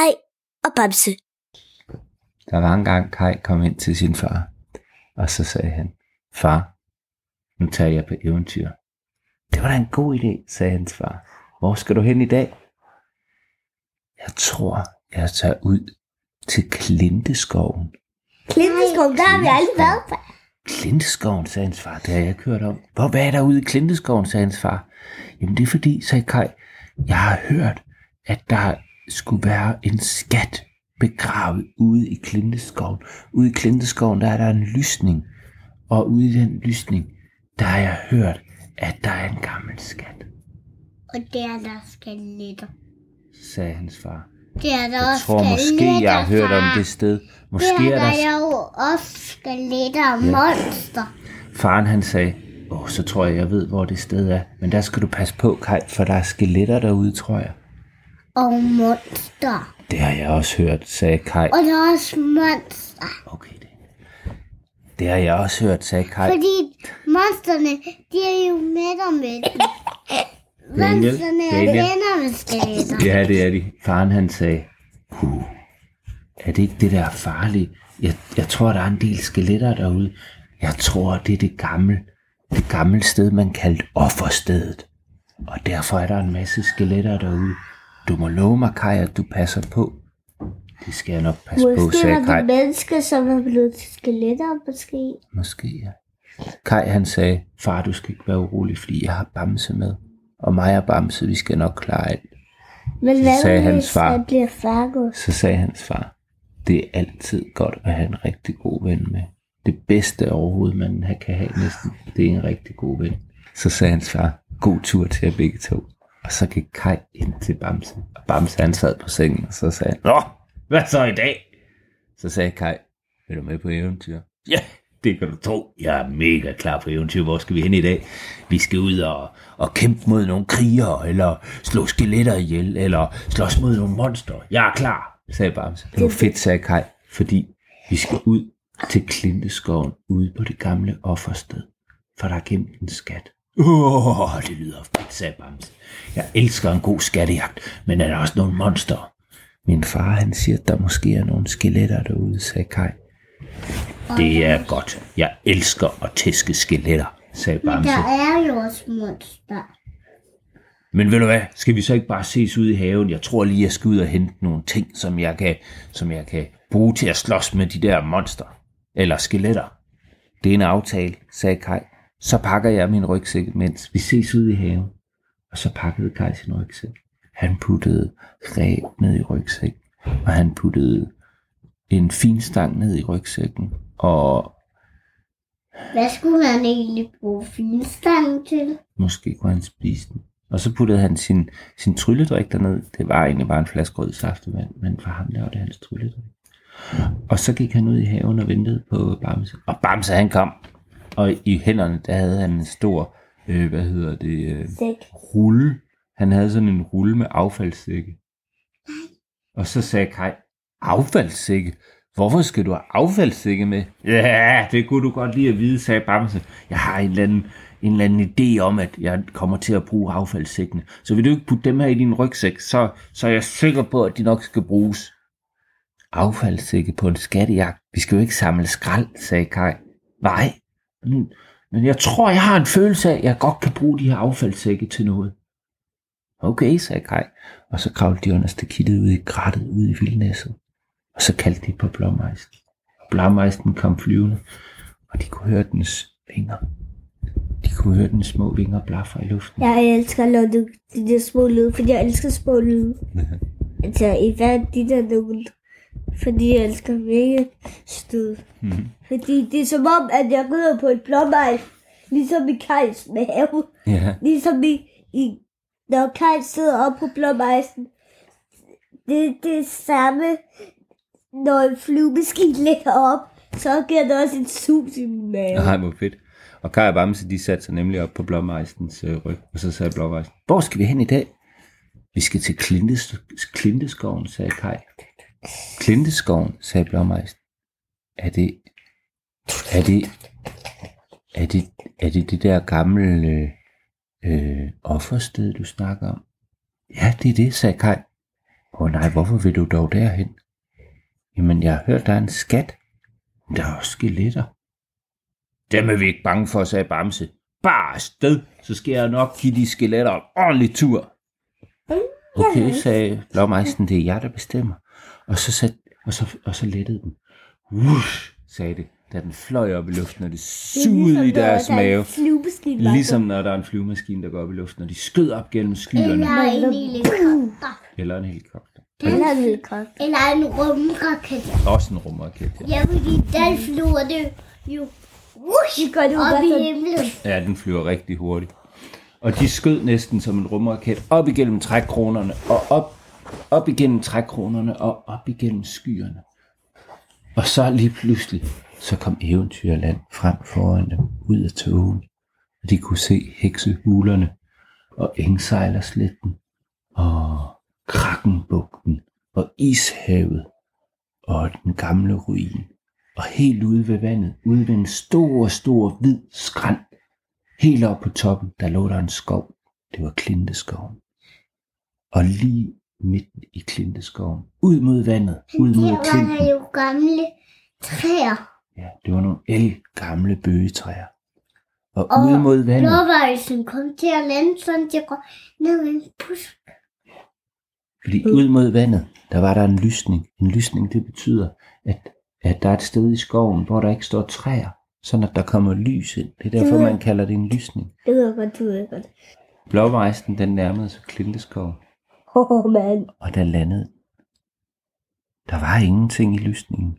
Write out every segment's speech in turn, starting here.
Kai og Bamse. Der var en gang Kai kom ind til sin far, og så sagde han, Far, nu tager jeg på eventyr. Det var da en god idé, sagde hans far. Hvor skal du hen i dag? Jeg tror, jeg tager ud til Klinteskoven. Klinteskov, der har vi aldrig været på. Klinteskoven, sagde hans far, det har jeg ikke hørt om. Hvor hvad er der ude i Klinteskoven, sagde hans far. Jamen det er fordi, sagde Kai, jeg har hørt, at der skulle være en skat begravet ude i Klinteskoven. Ude i Klinteskoven, der er der en lysning. Og ude i den lysning, der har jeg hørt, at der er en gammel skat, Og det er der skeletter. sagde hans far. Det er der Jeg også tror måske, jeg har hørt om det sted. Måske Det er er der... der jo også skeletter og monster. Faren han sagde, åh, så tror jeg, jeg ved, hvor det sted er. Men der skal du passe på, Kai, for der er skeletter derude, tror jeg. Og monster. Det har jeg også hørt, sagde Kai. Og der er også monster. Okay, det. Det har jeg også hørt, sagde Kai. Fordi monsterne, de er jo med dem. Daniel, Monsterne er Daniel. venner med skeletter. Ja, det er de. Faren han sagde, huh, er det ikke det der er farligt? Jeg, jeg tror, der er en del skeletter derude. Jeg tror, det er det gamle, det gamle sted, man kaldte offerstedet. Og derfor er der en masse skeletter derude. Du må love mig, Kai, at du passer på. Det skal jeg nok passe på, Måske sagde er Kai. det mennesker, som er blevet til skeletter, måske. Måske, ja. Kai han sagde, far, du skal ikke være urolig, fordi jeg har Bamse med. Og mig og Bamse, vi skal nok klare alt. Men hvad sagde hans far. jeg bliver fargus? Så sagde hans far, det er altid godt at have en rigtig god ven med. Det bedste overhovedet, man kan have næsten, det er en rigtig god ven. Så sagde hans far, god tur til jer begge to. Og så gik Kai ind til Bamse. Og Bamse han sad på sengen, og så sagde han, Nå, hvad så i dag? Så sagde Kai, vil du med på eventyr? Ja, det kan du tro. Jeg er mega klar på eventyr. Hvor skal vi hen i dag? Vi skal ud og, og kæmpe mod nogle krigere, eller slå skeletter ihjel, eller slås mod nogle monster. Jeg er klar, sagde Bamse. Det var fedt, sagde Kai, fordi vi skal ud til Klinteskoven ude på det gamle offersted, for der er gemt en skat. Åh, oh, det lyder fedt, sagde Bamse. Jeg elsker en god skattejagt, men er der også nogle monster? Min far, han siger, at der måske er nogle skeletter derude, sagde Kai. Det er godt. Jeg elsker at tæske skeletter, sagde Men Bamse. der er jo også monster. Men ved du hvad, skal vi så ikke bare ses ude i haven? Jeg tror lige, jeg skal ud og hente nogle ting, som jeg kan, som jeg kan bruge til at slås med de der monster. Eller skeletter. Det er en aftale, sagde Kai. Så pakker jeg min rygsæk, mens vi ses ude i haven. Og så pakkede Kai sin rygsæk. Han puttede ræb ned i rygsæk, og han puttede en fin stang ned i rygsækken, og Hvad skulle han egentlig bruge finstangen til? Måske kunne han spise den. Og så puttede han sin, sin trylledrik derned. Det var egentlig bare en flaske rød saftevand, men for ham der var det hans trylledrik. Og så gik han ud i haven og ventede på Bamse. Og Bamse han kom. Og i hænderne, der havde han en stor, øh, hvad hedder det, øh, Sæk. rulle. Han havde sådan en rulle med affaldssække. Og så sagde Kai, affaldssække? Hvorfor skal du have affaldssække med? Ja, det kunne du godt lide at vide, sagde Bamse. Jeg har en eller anden, en eller anden idé om, at jeg kommer til at bruge affaldssækkene. Så vil du ikke putte dem her i din rygsæk, så, så er jeg sikker på, at de nok skal bruges. Affaldssække på en skattejagt. Vi skal jo ikke samle skrald, sagde Kai. Nej, men, men jeg tror, jeg har en følelse af, at jeg godt kan bruge de her affaldssække til noget. Okay, sagde Kai. Og så kravlede de under stakittet ud i krattet ude i vildnæsset. Og så kaldte de på blåmejsen. Blåmejsen kom flyvende, og de kunne høre dens vinger. De kunne høre dens små vinger blafre i luften. Jeg elsker at lave de, de der små lyde, fordi jeg elsker små lyde. Altså, i hvad de der nogle, fordi jeg elsker stød. Mhm. Fordi det er som om, at jeg rider på et blåmejs, ligesom i Kajs mave. Ja, Ligesom i, i når Kaj sidder oppe på blåmejsen. Det, det er samme, når en flyvemaskine ligger op, så giver det også en sus i min mave. nej, hvor fedt. Og Kai og Bamse, de satte sig nemlig op på blåmejsens øh, ryg, og så sagde blåmejsen, hvor skal vi hen i dag? Vi skal til Klintes, Klinteskoven, sagde Kai. Klinteskoven, sagde blåmejsen. Er det, er det, er det, er det det der gamle øh, offersted, du snakker om? Ja, det er det, sagde Kai. Åh oh, nej, hvorfor vil du dog derhen? Jamen, jeg har hørt, der er en skat. Der er også skeletter. Dem er vi ikke bange for, sagde Bamse. Bare sted, så skal jeg nok give de skeletter en ordentlig tur. Okay, sagde Blåmejsen, det er jeg, der bestemmer. Og så, sat, og så, og så lettede den. Wush, sagde det, da den fløj op i luften, og det sugede i deres mave. Ligesom når der er en flyvemaskine, der går op i luften, og de skød op gennem skyerne. Eller en helikopter. Eller en helikopter. Eller en helikopter. Eller en rumraket. Også en rumraket, ja. Ja, fordi den flyver det jo Wush, det gør det jo op bare i himlen. Ja, den flyver rigtig hurtigt. Og de skød næsten som en rumraket op igennem trækkronerne, og op, op igennem trækkronerne, og op igennem skyerne. Og så lige pludselig, så kom eventyrland frem foran dem, ud af togen. Og de kunne se heksehulerne, og engsejlersletten, og krakkenbugten og Ishavet, og den gamle ruin. Og helt ude ved vandet, ude ved en stor, stor hvid skrand, Helt oppe på toppen, der lå der en skov. Det var Klinteskoven. Og lige midt i Klinteskoven, ud mod vandet, ud mod var der klinten. jo gamle træer. Ja, det var nogle el gamle bøgetræer. Og Og ude mod vandet, Blåvejsen kom til at lande sådan, jeg går ned i en bus. fordi ud mod vandet, der var der en lysning. En lysning, det betyder, at, at der er et sted i skoven, hvor der ikke står træer, sådan at der kommer lys ind. Det er derfor, man kalder det en lysning. Det ved jeg godt, det ved jeg godt. Blåvejsen, den nærmede sig Klinteskoven. Åh, oh, mand. og der landede. Der var ingenting i lysningen.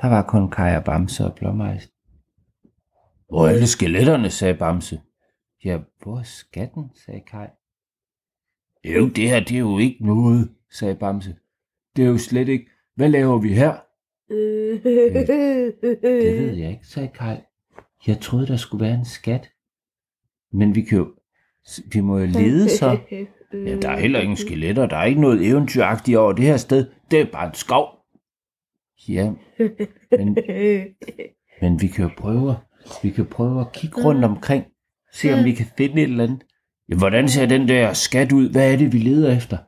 Der var kun Kaj og Bamse og Blåmejsen. Hvor er alle skeletterne, sagde Bamse. Ja, hvor er skatten, sagde Kaj. Jo, det her, det er jo ikke noget, sagde Bamse. Det er jo slet ikke. Hvad laver vi her? Det ved jeg ikke, sagde Kaj. Jeg troede, der skulle være en skat. Men vi kan jo... Vi må jo lede så. Ja, der er heller ingen skeletter. Der er ikke noget eventyragtigt over det her sted. Det er bare en skov. Ja, men, men vi kan jo prøve, vi kan prøve at kigge rundt omkring. Se om vi kan finde et eller andet. Ja, hvordan ser den der skat ud? Hvad er det, vi leder efter?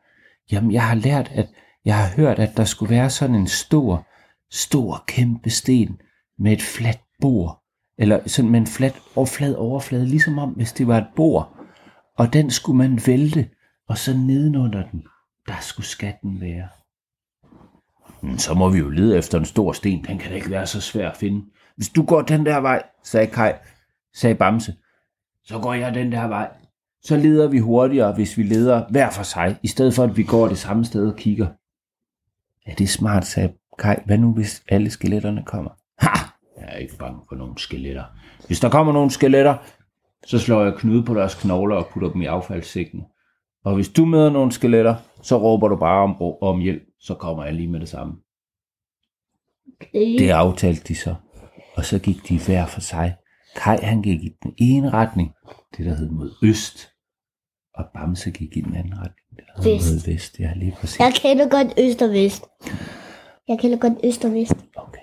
Jamen, jeg har lært, at jeg har hørt, at der skulle være sådan en stor, stor, kæmpe sten med et fladt bord. Eller sådan med en flat og flad overflade, ligesom om, hvis det var et bord. Og den skulle man vælte, og så nedenunder den, der skulle skatten være. "Men Så må vi jo lede efter en stor sten, den kan da ikke være så svær at finde. Hvis du går den der vej, sagde Kai, sagde Bamse, så går jeg den der vej. Så leder vi hurtigere, hvis vi leder hver for sig, i stedet for at vi går det samme sted og kigger. Ja, det er smart, sagde Kai. Hvad nu, hvis alle skeletterne kommer? Ha! Jeg er ikke bange for nogen skeletter. Hvis der kommer nogle skeletter, så slår jeg knude på deres knogler og putter dem i affaldssækken. Og hvis du møder nogle skeletter, så råber du bare om, om hjælp, så kommer jeg lige med det samme. Det aftalte de så. Og så gik de hver for sig. Kai han gik i den ene retning, det der hed mod øst. Og Bamse gik i den anden retning, det der hed Vest. mod vest. Ja, lige præcis. Jeg kender godt øst og vest. Jeg kender godt øst og vest. Okay.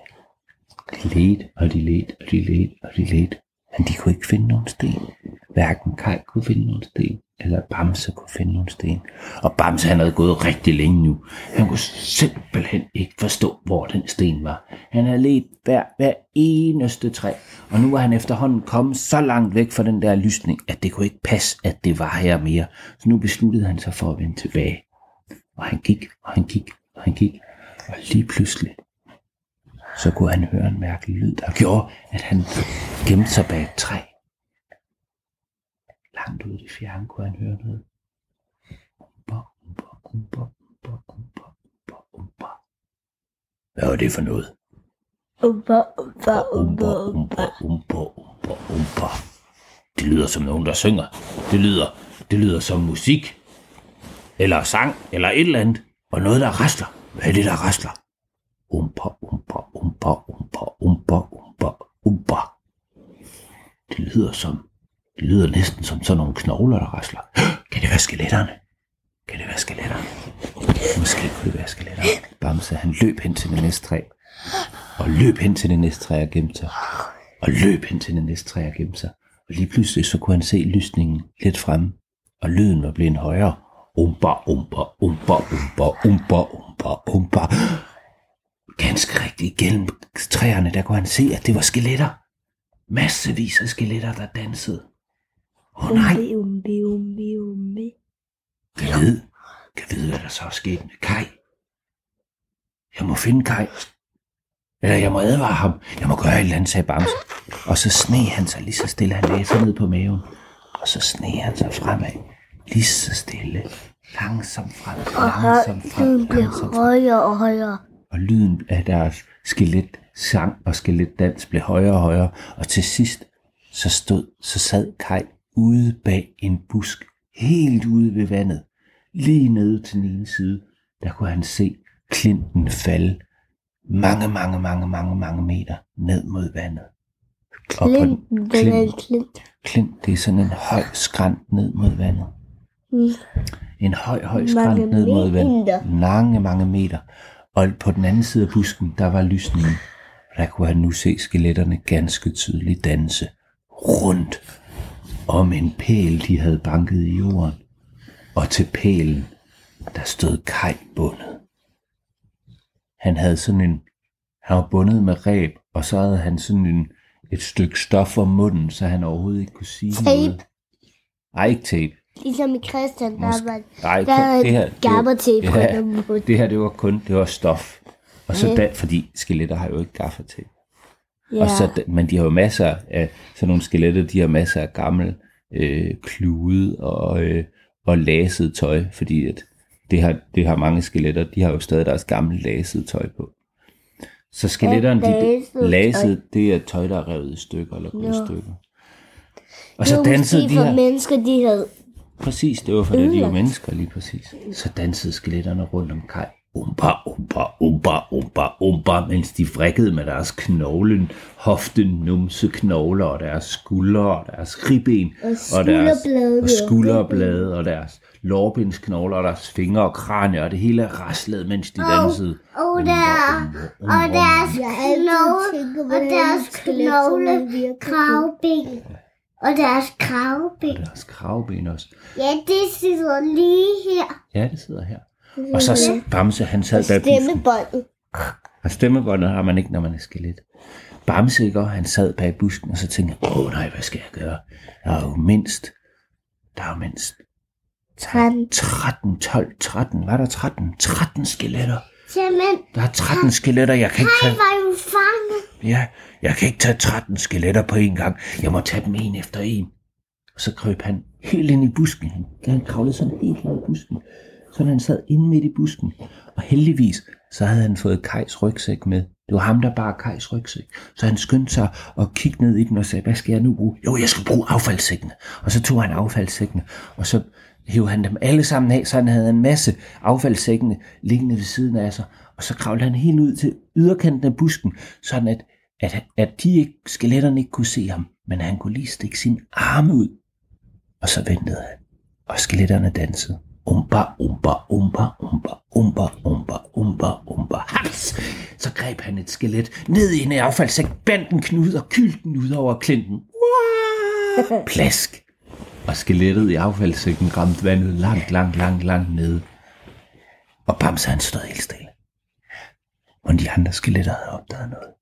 De led, og de led, og de led, og de led. Men de kunne ikke finde nogen sten. Hverken Kai kunne finde nogen sten, eller Bamse kunne finde nogen sten. Og Bamse han havde gået rigtig længe nu. Han kunne simpelthen ikke forstå, hvor den sten var. Han havde let hver, hver eneste træ. Og nu var han efterhånden kommet så langt væk fra den der lysning, at det kunne ikke passe, at det var her mere. Så nu besluttede han sig for at vende tilbage. Og han gik, og han gik, og han gik. Og lige pludselig, så kunne han høre en mærkelig lyd, der gjorde, at han gemte sig bag et træ. Langt ude i det fjerne kunne han høre noget. Umba, umba, umba, umba, umba, umba, umba. Hvad var det for noget? Umba, umba, Umba, umba, umba, umba. umba. Det lyder som nogen, der synger. Det lyder, det lyder som musik. Eller sang, eller et eller andet. Og noget, der rester. Hvad er det, der rasler? Umpa, umpa, umpa, umpa, umpa, umpa, umpa. Det lyder som, det lyder næsten som sådan nogle knogler, der rasler. Kan det være skeletterne? Kan det være skeletterne? Måske kunne det være skeletterne. Bamse, han løb hen til det næste træ. Og løb hen til det næste træ og gemte sig. Og løb hen til det næste træ og gemte sig. Og lige pludselig så kunne han se lysningen lidt fremme. Og lyden var blevet højere Umpa, umpa, umpa, umpa, umpa, umpa umba, umba. Ganske rigtigt, gennem træerne, der kunne han se, at det var skeletter. Massevis af skeletter, der dansede. Åh oh, nej, umbi, umbi, umbi. kan vide, kan vide, hvad der så er sket med Kai. Jeg må finde Kai. Eller jeg må advare ham. Jeg må gøre et eller andet, sagde Bamse. Og så sne han sig lige så stille. Han lagde sig ned på maven. Og så sne han sig fremad. Lige så stille. Langsomt frem. Langsomt frem. Langsomt frem. højere og højere. Og lyden af deres skelet sang og skeletdans blev højere og højere. Og til sidst, så stod, så sad Kai ude bag en busk. Helt ude ved vandet. Lige nede til den ene side, der kunne han se klinten falde mange, mange, mange, mange, mange meter ned mod vandet. På den- klint, klint. klint, det er sådan en høj skrant ned mod vandet. Mm. En høj, høj skrant ned mod vandet. Mange, mange meter. Og på den anden side af busken, der var lysningen. Der kunne han nu se skeletterne ganske tydeligt danse rundt om en pæl, de havde banket i jorden. Og til pælen, der stod Kai bundet. Han havde sådan en, han var bundet med ræb, og så havde han sådan en, et stykke stof om munden, så han overhovedet ikke kunne sige Tape. noget. Ej, ikke tape. Ligesom i Christian, der Måske- var Nej, der er det her, tape på ja, det her, det var kun, det var stof. Og så Ja. da, fordi skeletter har jo ikke gaffer til. Ja. Og så, men de har jo masser af, sådan nogle skeletter, de har masser af gammel øh, klude og, øh, og laset tøj, fordi at det har, det har mange skeletter, de har jo stadig deres gamle laset tøj på. Så skeletterne, de, laset det er tøj, der er revet i stykker eller gået i stykker. Og så var dansede de her... mennesker, de havde Præcis, det var fordi de var mennesker lige præcis. Så dansede skeletterne rundt om Kai. Umba, umba, umba, umba, umba, mens de vrikkede med deres knoglen, hofte, numse, knogler og deres skuldre og deres ribben Og og deres skulderblade og og skulderblade og deres lårbensknogler og deres fingre og kranier og det hele raslede, mens de dansede. Og Umba, der, umba, og umba, deres knogle, og deres knogle, kravben, og deres kravben. og deres kravben også. Ja, det sidder lige her. Ja, det sidder her. Og så Bamse, han sad bag. Stemmebåndet. Og stemmebåndet har man ikke, når man er skelet. Bamse, ikke? Og han sad bag busken, og så tænkte åh nej, hvad skal jeg gøre? Der er jo mindst, der er jo mindst 13. 13, 12, 13, var der 13? 13 skeletter. Simpelthen, Der er 13 skeletter, jeg kan ikke han tage, var jo fanget ja, jeg kan ikke tage 13 skeletter på en gang. Jeg må tage dem en efter en. Og så krøb han helt ind i busken. Han, han kravlede sådan helt ind i busken. Så han sad inde midt i busken. Og heldigvis, så havde han fået Kajs rygsæk med. Det var ham, der bar Kajs rygsæk. Så han skyndte sig og kiggede ned i den og sagde, hvad skal jeg nu bruge? Jo, jeg skal bruge affaldssækkene. Og så tog han affaldssækkene, og så hævde han dem alle sammen af, så han havde en masse affaldssækkene liggende ved siden af sig. Og så kravlede han helt ud til yderkanten af busken, sådan at, at, at de ikke, skeletterne ikke kunne se ham, men han kunne lige stikke sin arme ud. Og så ventede han, og skeletterne dansede. Umba, umba, umba, umba, umba, umba, umba, umba. Haps! Så greb han et skelet ned i en affaldssæk, bandt en knude og kyldte den ud over klinten. Plask! Og skelettet i affaldssækken ramte vandet langt, langt, langt, langt nede. Og Bamse han stod helt stille. Og de andre skeletter havde opdaget noget.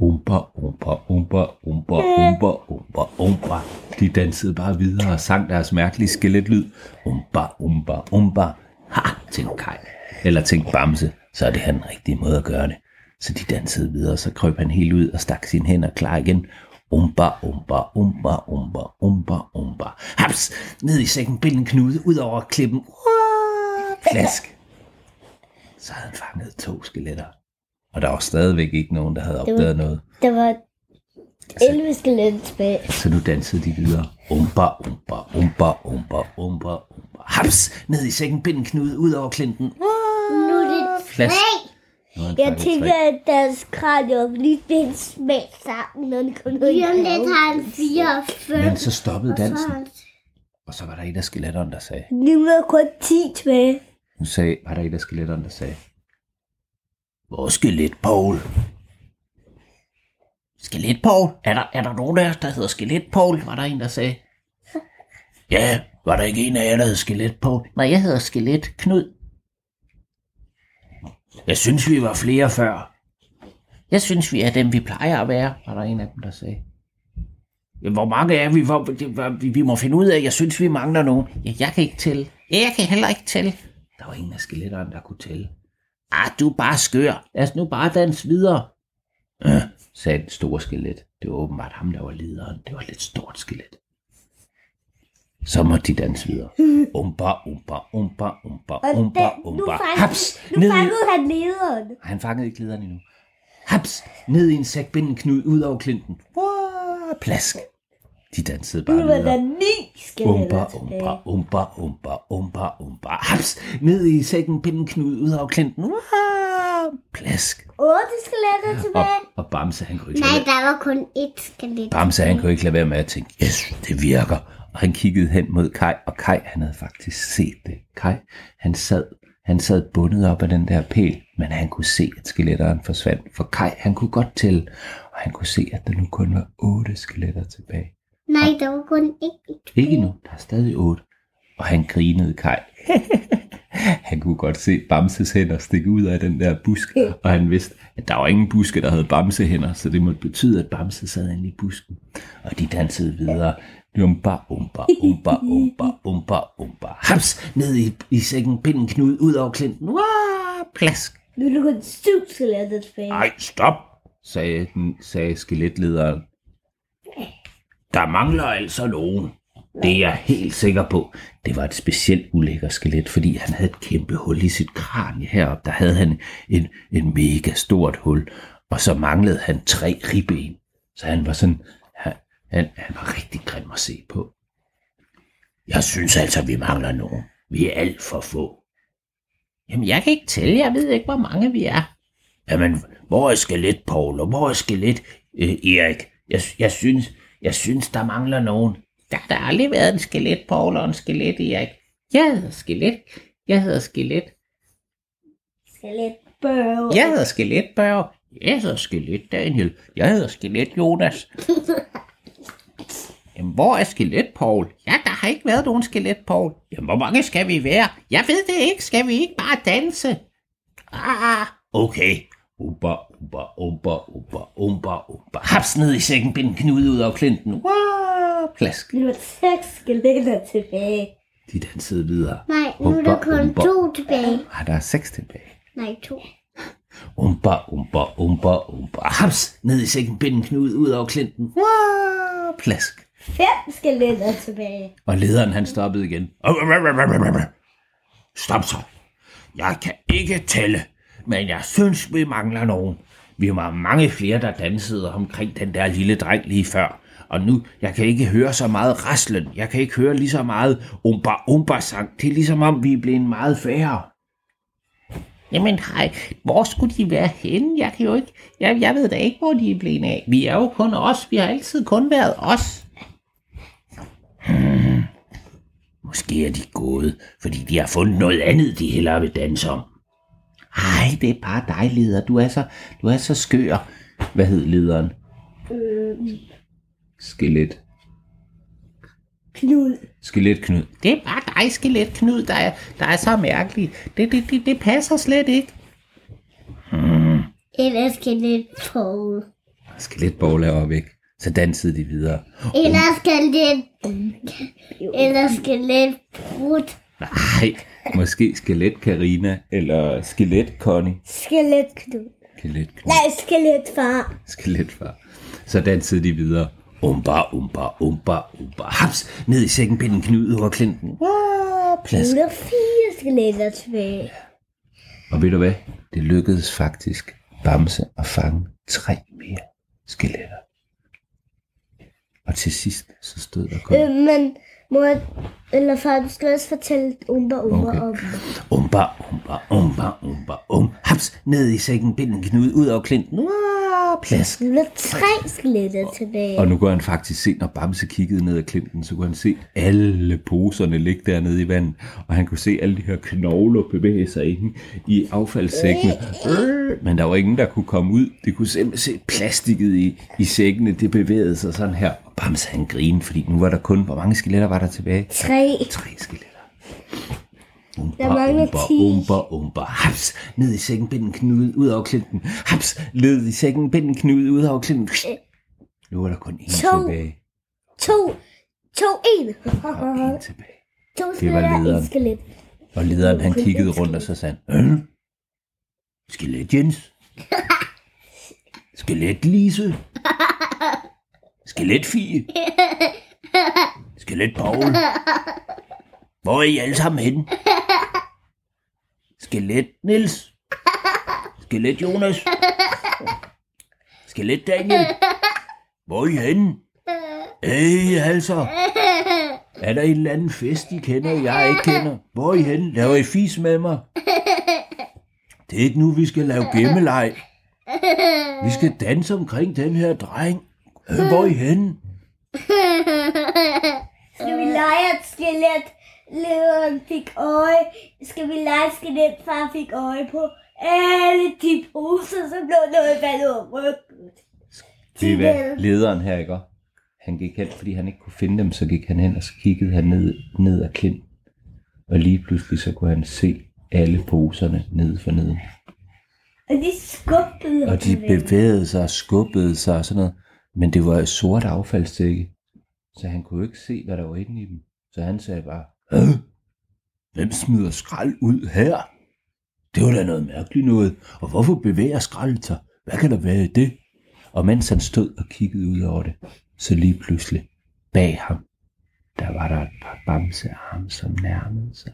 Umba, umba, umba, umba, umba, umba, umba. De dansede bare videre og sang deres mærkelige skeletlyd. Umba, umba, umba. Ha, tænkte Kai. Eller tænkte Bamse, så er det han den rigtige måde at gøre det. Så de dansede videre, så krøb han helt ud og stak sine hænder klar igen. Umba, umba, umba, umba, umba, umba. Haps! Ned i sækken, bind en knude, ud over klippen. Uah, Plask! Så havde han fanget to skeletter. Og der var stadigvæk ikke nogen, der havde opdaget noget. Der var 11 skeletter tilbage. Så nu dansede de videre. Umba, umba, umba, umba, umba, umba. Haps! Ned i sækken, bind en knude, ud over klinten. Nu er det tre. Jeg tænker, at deres kranier lige blev smagt sammen, når de kom ud i Lige om lidt har han fire og fem. Men så stoppede Og så har dansen, og så var der en af skeletterne, der sagde, Nu er kun 10 tilbage. nu sagde, var der en af skeletterne, der sagde, hvor skelet, Paul? Skelet, Paul? Er der, er der nogen af os, der hedder Skelet, Paul? Var der en, der sagde. Ja, Var der ikke en af jer, der hed Skelet på? Nej, jeg hedder Skelet Knud. Jeg synes, vi var flere før. Jeg synes, vi er dem, vi plejer at være, var der en af dem, der sagde. Hvor mange er vi? Hvor, det vi? Vi må finde ud af, jeg synes, vi mangler nogen. Ja, jeg kan ikke tælle. Ja, jeg kan heller ikke tælle. Der var ingen af skeletterne, der kunne tælle. Ah, du er bare skør. Lad os nu bare danse videre. Øh, sagde det store skelet. Det var åbenbart ham, der var lederen. Det var et lidt stort skelet. Så måtte de danse videre. Umba, umba, umba, umba, umba, den, umba. Haps! nu Ned i... fangede han lederen. Han fangede ikke lederen endnu. Haps! Ned i en sæk, bind en knud ud over klinten. Wow, plask! De dansede bare Nu var der videre. ni Umba, skeletter umba, tilbage. umba, umba, umba, umba. Haps! Ned i sækken, bind en knud ud over klinten. Wow, plask! Otte skeletter Og, tilbage. og Bamse, han kunne ikke Nej, lade der var kun ét skelet. Bamse, han kunne ikke lade være med at tænke, yes, det virker. Og han kiggede hen mod Kai, og Kai, han havde faktisk set det. Kai, han sad, han sad bundet op af den der pæl, men han kunne se, at skeletteren forsvandt. For Kai, han kunne godt tælle, og han kunne se, at der nu kun var otte skeletter tilbage. Nej, der var kun ét. Ikke nu, der er stadig otte. Og han grinede Kai. han kunne godt se Bamses hænder stikke ud af den der busk, og han vidste, at der var ingen buske, der havde Bamsehænder, så det måtte betyde, at Bamse sad inde i busken. Og de dansede videre. Umba, umba, umba, umba, umba, umba. Haps, ned i, i sækken, pinden knud ud over klinten. Wow, plask. Nu er der kun syv skeletter tilbage. Nej, stop, sagde, den, sagde skeletlederen. Der mangler altså nogen. Det er jeg helt sikker på. Det var et specielt ulækker skelet, fordi han havde et kæmpe hul i sit kranie heroppe. Der havde han en, en mega stort hul, og så manglede han tre ribben. Så han var sådan, han, han, han var rigtig grim at se på. Jeg synes altså, vi mangler nogen. Vi er alt for få. Jamen, jeg kan ikke tælle. Jeg ved ikke, hvor mange vi er. Jamen, hvor er skelet, Paul, og hvor er skelet, øh, Erik? Jeg, jeg, synes, jeg synes, der mangler nogen. Der har der aldrig været en skelet, Paul, og en skelet, Erik. Jeg hedder skelet. Jeg hedder skelet. Skelet Børge. Jeg hedder skelet, Børge. Jeg hedder skelet, Daniel. Jeg hedder skelet, Jonas. Jamen, hvor er skelet, Paul? Ja, der har ikke været nogen skelet, Paul. Jamen, hvor mange skal vi være? Jeg ved det ikke. Skal vi ikke bare danse? Ah, Okay. Umba, umba, umba, umba, umba, umba. Haps ned i sækken, bind en knude ud af klinten. Wow, plask. Nu er seks skeletter tilbage. De dansede videre. Nej, nu er der kun Umba, to tilbage. Ah, der er seks tilbage. Nej, to. Umba, umba, umba, umba. Haps ned i sækken, bind en knude ud af klinten. Wow, plask. Fem skeletter tilbage. Og lederen han stoppede igen. Stop så. Jeg kan ikke tælle, men jeg synes, vi mangler nogen. Vi var mange flere, der dansede omkring den der lille dreng lige før. Og nu, jeg kan ikke høre så meget raslen. Jeg kan ikke høre lige så meget umba umba sang. Det er ligesom om, vi er blevet meget færre. Jamen hej, hvor skulle de være henne? Jeg kan jo ikke, jeg, jeg ved da ikke, hvor de er blevet af. Vi er jo kun os, vi har altid kun været os. Måske er de gået, fordi de har fundet noget andet, de hellere vil danse om. Ej, det er bare dig, leder. Du er så, du er så skør. Hvad hed lederen? Skelet. Knud. Skeletknud. Det er bare dig, skelet Knud, der er, der er så mærkelig. Det, det, det, det passer slet ikke. Eller skelet Paul. Skeletborg er væk. Så dansede de videre. Eller skelet... Eller skelet Brut. Nej, måske skelet Karina eller skelet Connie. Skelet Knud. Skelet Nej, skelet far. Skeletfar. Så dansede de videre. Umba, umba, umba, umba. Haps, ned i sækken, pinden knud over klinten. Wow, Nu plads. er der fire skeletter tilbage. Og ved du hvad? Det lykkedes faktisk Bamse at fange tre mere skeletter. Og til sidst, så stod der kun Øh, men mor eller far, du skal også fortælle umba umba Okay. om. umba, umba, umba, umba, um. Haps, ned i sækken, pinden knud ud over klinten. Plads. Nu er der tre skeletter tilbage. Og nu kunne han faktisk se, når Bamse kiggede ned ad klinten, så kunne han se alle poserne ligge dernede i vandet. Og han kunne se alle de her knogler bevæge sig ind i affaldssækkene. Øh, Men der var ingen, der kunne komme ud. Det kunne simpelthen se plastikket i, i sækkene. Det bevægede sig sådan her. Bamse han grinede, fordi nu var der kun, hvor mange skeletter var der tilbage? Tre. Tre skeletter. Umba, Der mangler umba, 10. umba, umba. Haps, ned i sækken, bind en knude ud over klinten. Haps, ned i sækken, bind en knude ud over klinten. Nu var der kun én To. tilbage. To. To. En. Og én tilbage. To var skeletter. lederen. Et skelet. Og lederen han kiggede rundt, og så sagde han, øh? Skelet Jens. Skelet Lise. Skelet Fie. Skelet Paul. Hvor er I alle sammen henne? Skelet Nils. Skelet Jonas. Skelet Daniel. Hvor er I henne? Hey, altså. Er der en eller anden fest, I kender, jeg ikke kender? Hvor er I henne? Laver I fis med mig? Det er ikke nu, vi skal lave gemmeleg. Vi skal danse omkring den her dreng. Øh, Hvor er I henne? Skal vi lege et skelet? Lederen fik øje. Skal vi lege et skelet? Far fik øje på alle de poser, som lå noget faldet over ryggen. Det hvad lederen her, ikke? Han gik hen, fordi han ikke kunne finde dem, så gik han hen, og så kiggede han ned, ned ad klint. Og lige pludselig så kunne han se alle poserne ned for neden. Og de skubbede Og de bevægede sig og skubbede sig og sådan noget. Men det var sort affaldssække. Så han kunne ikke se, hvad der var inde i dem. Så han sagde bare, Hvem smider skrald ud her? Det var da noget mærkeligt noget. Og hvorfor bevæger skraldet sig? Hvad kan der være i det? Og mens han stod og kiggede ud over det, så lige pludselig bag ham, der var der et par bamsearme, som nærmede sig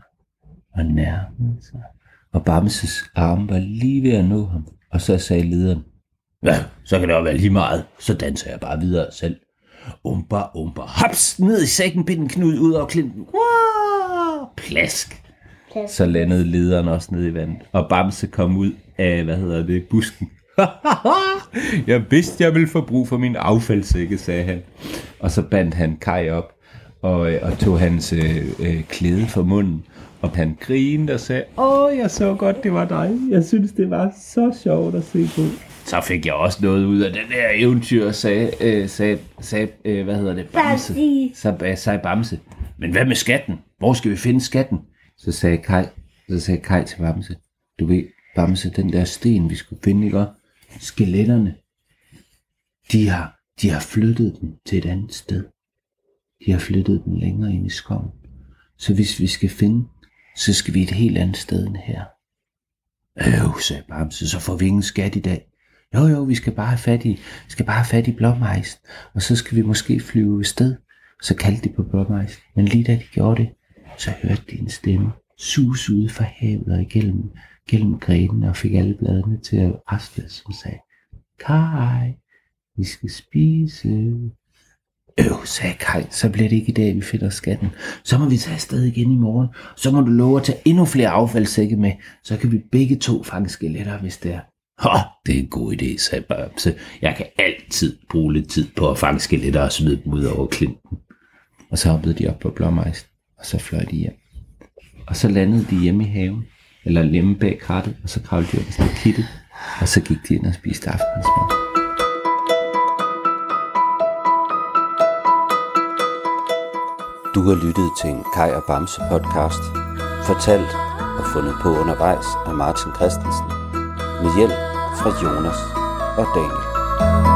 og nærmede sig. Og Bamses arm var lige ved at nå ham. Og så sagde lederen, Ja, så kan det jo være lige meget. Så danser jeg bare videre selv. Umba, umba, haps, ned i sækken, bind en knud ud over klinten. Wow, plask. Plask. Så landede lederen også ned i vandet. Og Bamse kom ud af, hvad hedder det, busken. jeg vidste, jeg ville få brug for min affaldssække, sagde han. Og så bandt han Kai op og, øh, og tog hans øh, øh, klæde for munden. Og han grinede og sagde, åh, jeg så godt, det var dig. Jeg synes, det var så sjovt at se på. Så fik jeg også noget ud af den der eventyr, sagde, øh, sagde, sagde øh, hvad hedder det, Bamse. Så øh, sagde Bamse, men hvad med skatten? Hvor skal vi finde skatten? Så sagde Kai, så sagde Kai til Bamse, du ved, Bamse, den der sten, vi skulle finde, ikke? Skeletterne, de har, de har flyttet dem til et andet sted. De har flyttet dem længere ind i skoven. Så hvis vi skal finde, så skal vi et helt andet sted end her. Øh, sagde Bamse, så får vi ingen skat i dag. Jo, jo, vi skal bare have fat i, skal bare have fat i blåmejsen, og så skal vi måske flyve sted. Så kaldte de på blåmejsen, men lige da de gjorde det, så hørte de en stemme sus ude fra havet og igennem gennem grenene og fik alle bladene til at rasle, som sagde, Kai, vi skal spise. Øh, sagde Kai, så bliver det ikke i dag, vi finder skatten. Så må vi tage afsted igen i morgen. Så må du love at tage endnu flere affaldssække med. Så kan vi begge to fange skeletter, hvis det er. Ha, det er en god idé, sagde Bamse. Jeg kan altid bruge lidt tid på at fange skeletter og smide dem ud over klinten. Og så hoppede de op på blåmejsen, og så fløj de hjem. Og så landede de hjemme i haven, eller hjemme bag krattet, og så kravlede de op i stakittet, og så gik de ind og spiste aftensmad. Du har lyttet til en Kai og Bamse podcast, fortalt og fundet på undervejs af Martin Christensen, med hjælp fra Jonas og Daniel.